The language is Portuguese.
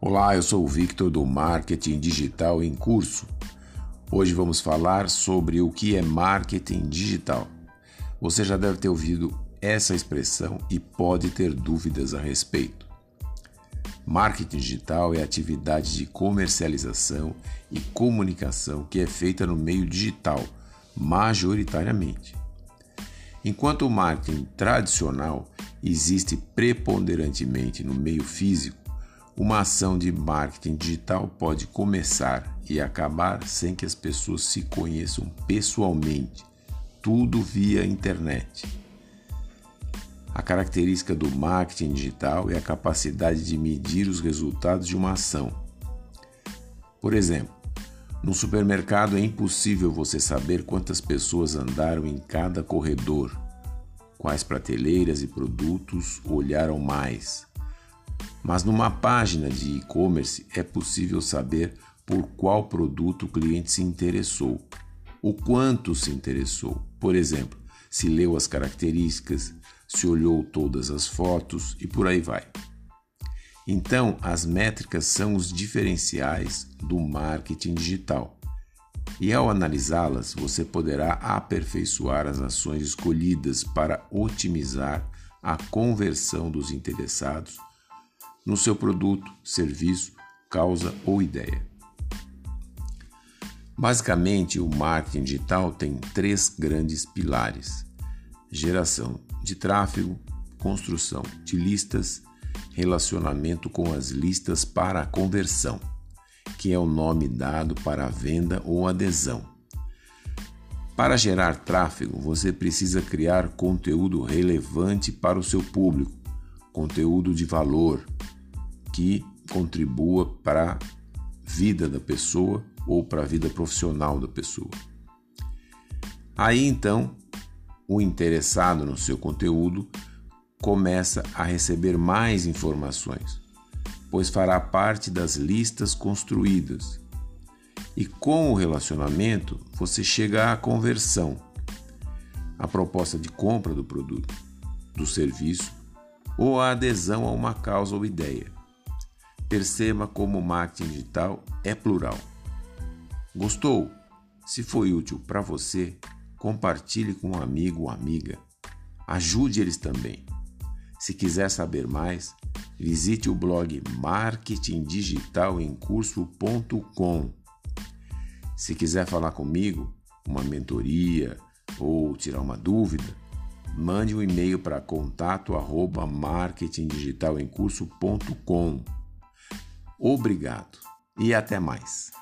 Olá, eu sou o Victor do Marketing Digital em Curso. Hoje vamos falar sobre o que é marketing digital. Você já deve ter ouvido essa expressão e pode ter dúvidas a respeito. Marketing digital é atividade de comercialização e comunicação que é feita no meio digital, majoritariamente. Enquanto o marketing tradicional existe preponderantemente no meio físico, uma ação de marketing digital pode começar e acabar sem que as pessoas se conheçam pessoalmente, tudo via internet. A característica do marketing digital é a capacidade de medir os resultados de uma ação. Por exemplo, no supermercado é impossível você saber quantas pessoas andaram em cada corredor, quais prateleiras e produtos olharam mais mas numa página de e-commerce é possível saber por qual produto o cliente se interessou, o quanto se interessou. Por exemplo, se leu as características, se olhou todas as fotos e por aí vai. Então, as métricas são os diferenciais do marketing digital. E ao analisá-las, você poderá aperfeiçoar as ações escolhidas para otimizar a conversão dos interessados no seu produto, serviço, causa ou ideia. Basicamente, o marketing digital tem três grandes pilares: geração de tráfego, construção de listas, relacionamento com as listas para a conversão, que é o nome dado para a venda ou adesão. Para gerar tráfego, você precisa criar conteúdo relevante para o seu público, conteúdo de valor, que contribua para a vida da pessoa ou para a vida profissional da pessoa. Aí então, o interessado no seu conteúdo começa a receber mais informações, pois fará parte das listas construídas. E com o relacionamento, você chega à conversão, a proposta de compra do produto, do serviço ou a adesão a uma causa ou ideia. Perceba como o marketing digital é plural. Gostou? Se foi útil para você, compartilhe com um amigo ou amiga. Ajude eles também. Se quiser saber mais, visite o blog marketingdigitalemcurso.com. Se quiser falar comigo, uma mentoria ou tirar uma dúvida, mande um e-mail para contato@marketingdigitalemcurso.com. Obrigado e até mais.